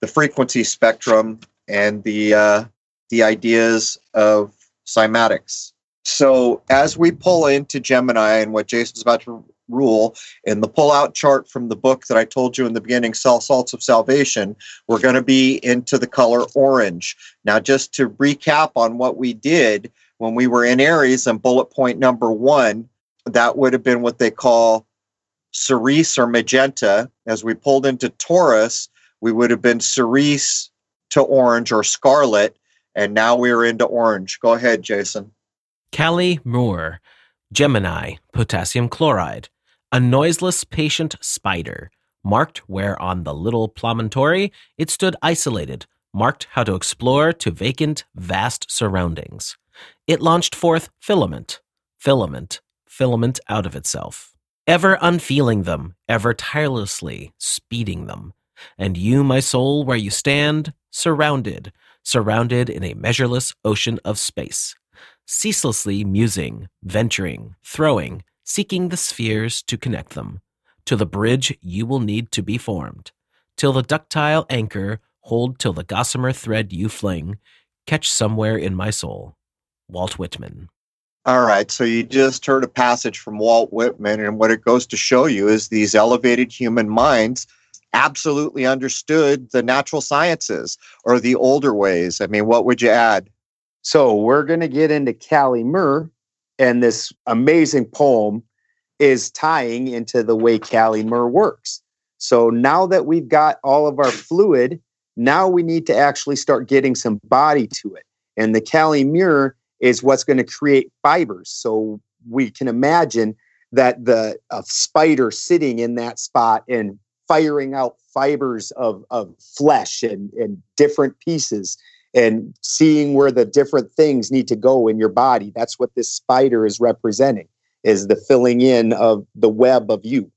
the frequency spectrum and the uh, the ideas of cymatics. So as we pull into Gemini and what Jason's about to rule in the pull-out chart from the book that I told you in the beginning, Cell Salts of Salvation, we're going to be into the color orange. Now, just to recap on what we did when we were in Aries and bullet point number one, that would have been what they call cerise or magenta. As we pulled into Taurus, we would have been cerise to orange or scarlet, and now we're into orange. Go ahead, Jason. Kali Mur, Gemini, potassium chloride, a noiseless patient spider, marked where on the little promontory it stood isolated, marked how to explore to vacant, vast surroundings. It launched forth filament, filament, filament out of itself, ever unfeeling them, ever tirelessly speeding them. And you, my soul, where you stand, surrounded, surrounded in a measureless ocean of space, ceaselessly musing, venturing, throwing, seeking the spheres to connect them. To the bridge you will need to be formed, till the ductile anchor hold till the gossamer thread you fling, catch somewhere in my soul. Walt Whitman. All right, so you just heard a passage from Walt Whitman, and what it goes to show you is these elevated human minds absolutely understood the natural sciences or the older ways. I mean, what would you add? So we're going to get into Kali Mur, and this amazing poem is tying into the way Kali Mur works. So now that we've got all of our fluid, now we need to actually start getting some body to it. And the Kali Mur is what's going to create fibers. So we can imagine that the spider sitting in that spot and firing out fibers of, of flesh and, and different pieces and seeing where the different things need to go in your body. That's what this spider is representing, is the filling in of the web of you.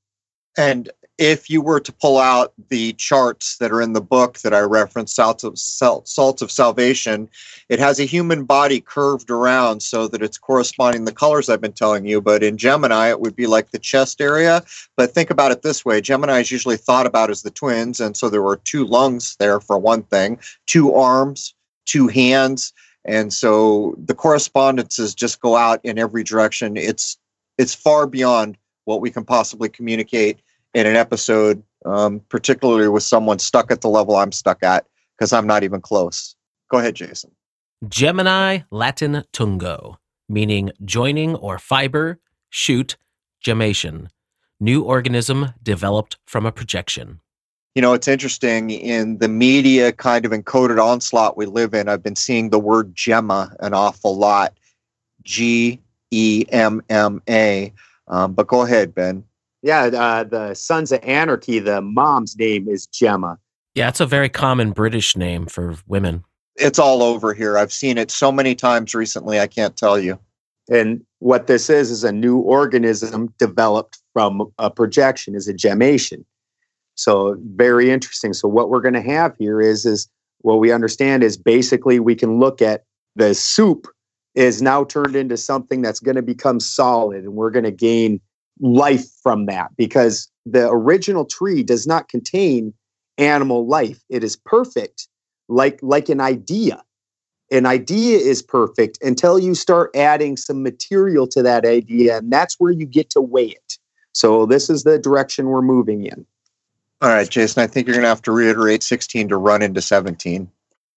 And if you were to pull out the charts that are in the book that I referenced, Salts of, Salts of Salvation, it has a human body curved around so that it's corresponding the colors I've been telling you. But in Gemini, it would be like the chest area. But think about it this way Gemini is usually thought about as the twins. And so there were two lungs there for one thing, two arms, two hands. And so the correspondences just go out in every direction. It's it's far beyond what we can possibly communicate in an episode, um, particularly with someone stuck at the level I'm stuck at, because I'm not even close. Go ahead, Jason. Gemini Latin tungo, meaning joining or fiber, shoot, gemmation, new organism developed from a projection. You know, it's interesting in the media kind of encoded onslaught we live in. I've been seeing the word Gemma an awful lot G E M M A. Um, but go ahead, Ben. Yeah, uh, the Sons of Anarchy, the mom's name is Gemma. Yeah, it's a very common British name for women. It's all over here. I've seen it so many times recently, I can't tell you. And what this is is a new organism developed from a projection, is a gemmation. So very interesting. So what we're going to have here is is what we understand is basically we can look at the soup is now turned into something that's going to become solid and we're going to gain life from that because the original tree does not contain animal life. It is perfect, like like an idea. An idea is perfect until you start adding some material to that idea, and that's where you get to weigh it. So this is the direction we're moving in. All right, Jason, I think you're going to have to reiterate 16 to run into 17.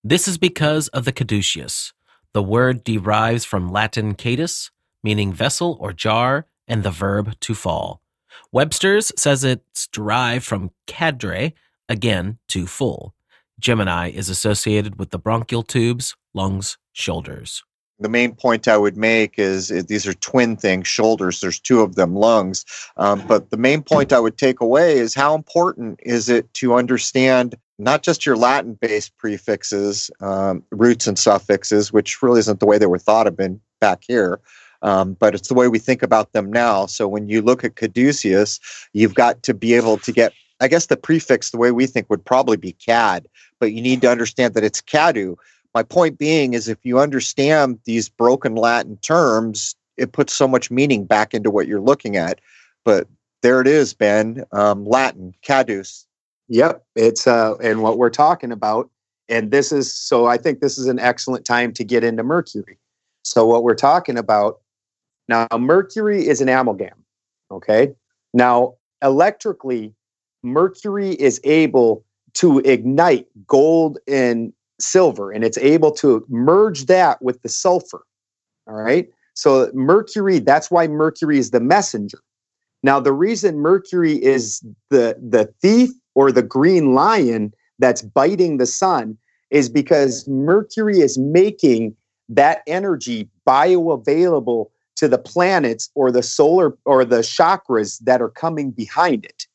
This is because of the caduceus. The word derives from Latin cadus, meaning vessel or jar, and the verb to fall. Webster's says it's derived from cadre, again, to full. Gemini is associated with the bronchial tubes, lungs, shoulders. The main point I would make is, these are twin things, shoulders. There's two of them, lungs. Um, but the main point I would take away is how important is it to understand not just your Latin based prefixes, um, roots and suffixes, which really isn't the way they were thought of in back here, um, but it's the way we think about them now. So when you look at caduceus, you've got to be able to get, I guess the prefix, the way we think would probably be cad, but you need to understand that it's cadu. My point being is if you understand these broken Latin terms, it puts so much meaning back into what you're looking at. But there it is, Ben. Um, Latin, cadus. Yep, it's uh, and what we're talking about, and this is so. I think this is an excellent time to get into Mercury. So what we're talking about now, Mercury is an amalgam. Okay, now electrically, Mercury is able to ignite gold and silver, and it's able to merge that with the sulfur. All right. So Mercury, that's why Mercury is the messenger. Now, the reason Mercury is the, the thief or the green lion that's biting the sun is because Mercury is making that energy bioavailable to the planets or the solar or the chakras that are coming behind it.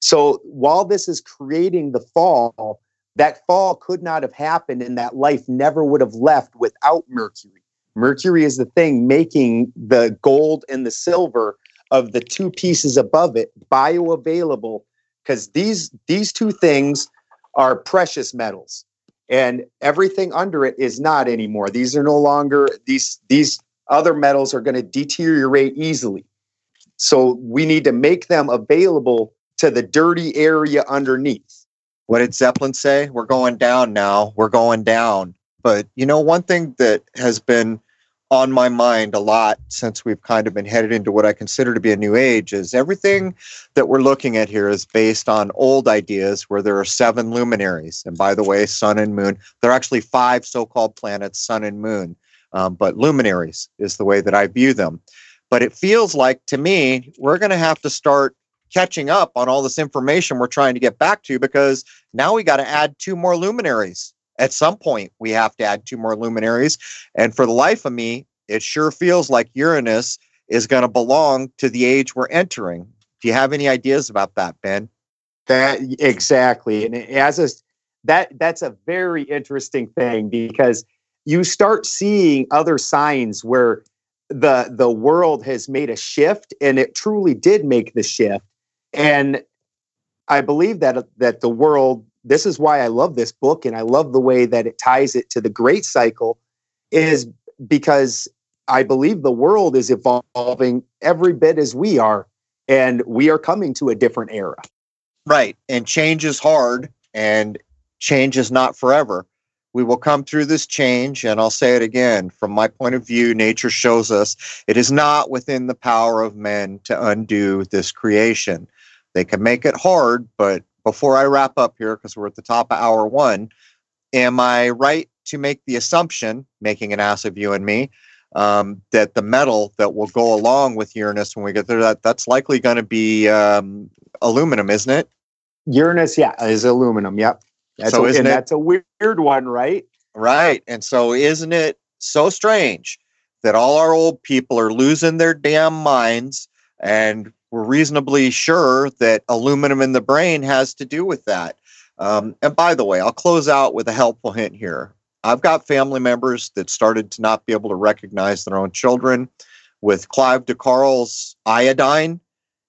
So while this is creating the fall, that fall could not have happened and that life never would have left without Mercury. Mercury is the thing making the gold and the silver of the two pieces above it bioavailable because these these two things are precious metals and everything under it is not anymore these are no longer these these other metals are going to deteriorate easily. So we need to make them available to the dirty area underneath. What did zeppelin say? We're going down now. We're going down. But you know one thing that has been on my mind a lot since we've kind of been headed into what I consider to be a new age is everything that we're looking at here is based on old ideas where there are seven luminaries. And by the way, sun and moon, there are actually five so called planets, sun and moon. Um, but luminaries is the way that I view them. But it feels like to me, we're going to have to start catching up on all this information we're trying to get back to because now we got to add two more luminaries at some point we have to add two more luminaries. And for the life of me, it sure feels like Uranus is going to belong to the age we're entering. Do you have any ideas about that, Ben? That exactly. And as a that that's a very interesting thing because you start seeing other signs where the the world has made a shift and it truly did make the shift and i believe that that the world this is why I love this book and I love the way that it ties it to the great cycle is because I believe the world is evolving every bit as we are and we are coming to a different era. Right. And change is hard and change is not forever. We will come through this change, and I'll say it again. From my point of view, nature shows us it is not within the power of men to undo this creation. They can make it hard, but before I wrap up here, because we're at the top of hour one, am I right to make the assumption, making an ass of you and me, um, that the metal that will go along with Uranus when we get there, that that's likely going to be um, aluminum, isn't it? Uranus, yeah, is aluminum. Yep. That's so a, isn't it, that's a weird one, right? Right. And so isn't it so strange that all our old people are losing their damn minds and we're reasonably sure that aluminum in the brain has to do with that. Um, and by the way, I'll close out with a helpful hint here. I've got family members that started to not be able to recognize their own children with Clive de Carle's iodine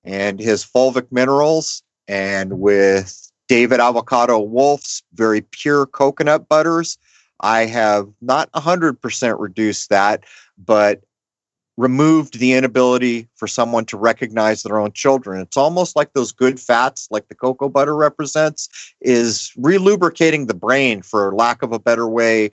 and his fulvic minerals, and with David Avocado Wolfe's very pure coconut butters. I have not 100% reduced that, but removed the inability for someone to recognize their own children. It's almost like those good fats, like the cocoa butter represents, is relubricating the brain, for lack of a better way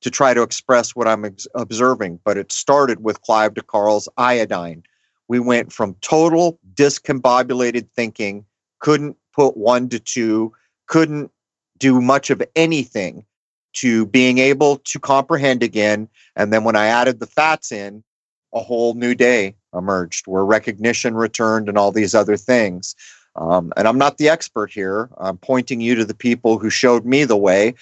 to try to express what I'm ex- observing. But it started with Clive de Carle's iodine. We went from total discombobulated thinking, couldn't put one to two, couldn't do much of anything, to being able to comprehend again. And then when I added the fats in, a whole new day emerged where recognition returned and all these other things. Um, and I'm not the expert here. I'm pointing you to the people who showed me the way.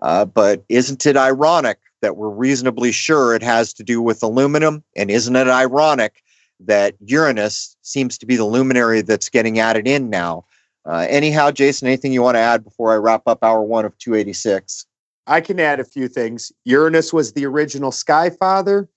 Uh, but isn't it ironic that we're reasonably sure it has to do with aluminum? And isn't it ironic that Uranus seems to be the luminary that's getting added in now? Uh, anyhow, Jason, anything you want to add before I wrap up hour one of 286? I can add a few things. Uranus was the original Sky Father.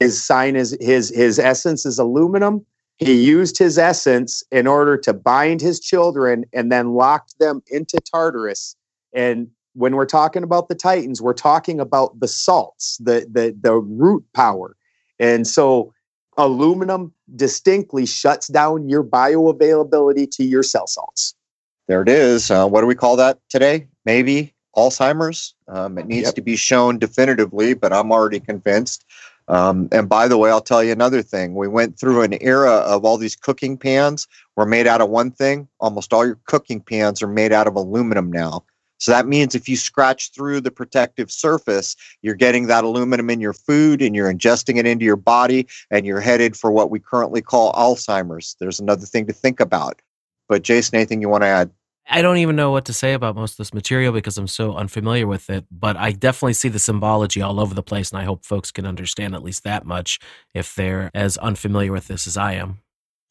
His sign is his his essence is aluminum. He used his essence in order to bind his children and then locked them into Tartarus. And when we're talking about the Titans, we're talking about the salts, the the the root power. And so aluminum distinctly shuts down your bioavailability to your cell salts. There it is. Uh, what do we call that today? Maybe Alzheimer's. Um, it needs Yep. to be shown definitively, but I'm already convinced. Um, and by the way, I'll tell you another thing. We went through an era of all these cooking pans were made out of one thing. Almost all your cooking pans are made out of aluminum now. So that means if you scratch through the protective surface, you're getting that aluminum in your food and you're ingesting it into your body and you're headed for what we currently call Alzheimer's. There's another thing to think about. But Jason, anything you want to add? I don't even know what to say about most of this material because I'm so unfamiliar with it, but I definitely see the symbology all over the place, and I hope folks can understand at least that much if they're as unfamiliar with this as I am.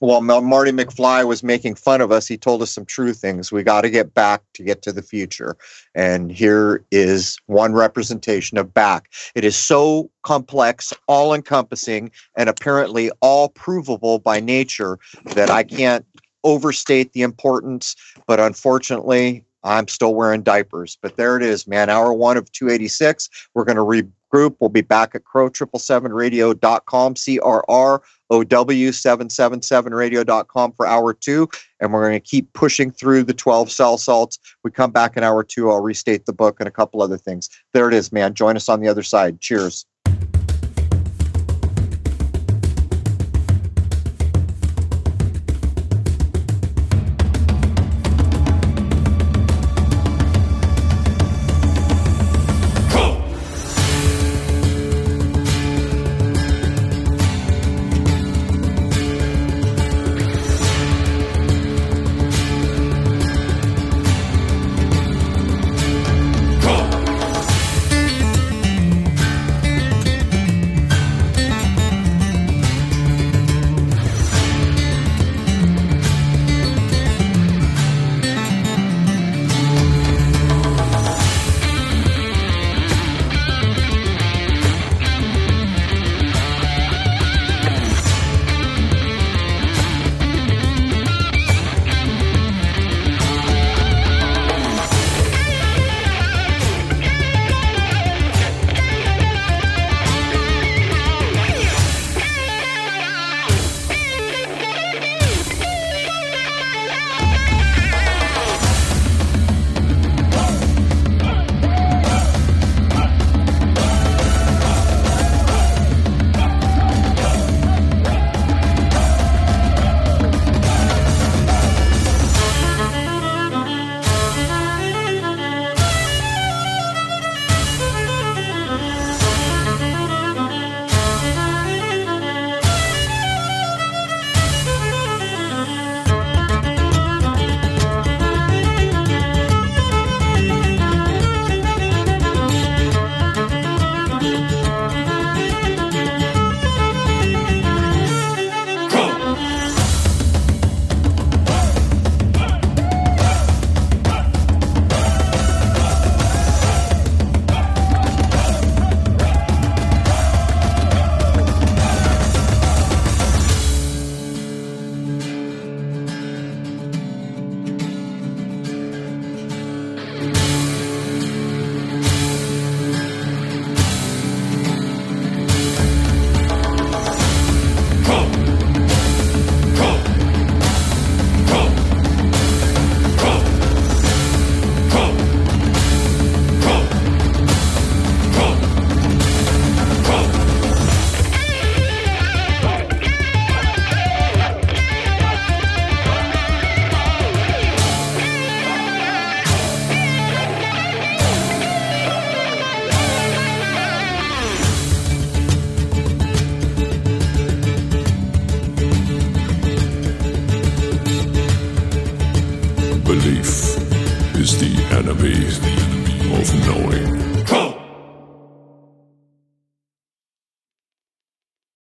Mel- Marty McFly was making fun of us. He told us some true things. We got to get back to get to the future. And here is one representation of back. It is so complex, all encompassing, and apparently all provable by nature that I can't overstate the importance. But unfortunately, I'm still wearing diapers. But there it is, man. Hour one of 286. We're going to regroup. We'll be back at crow777radio.com, C R R OW777radio.com for hour two. And we're going to keep pushing through the 12 cell salts. We come back in hour two. I'll restate the book and a couple other things. There it is, man. Join us on the other side. Cheers.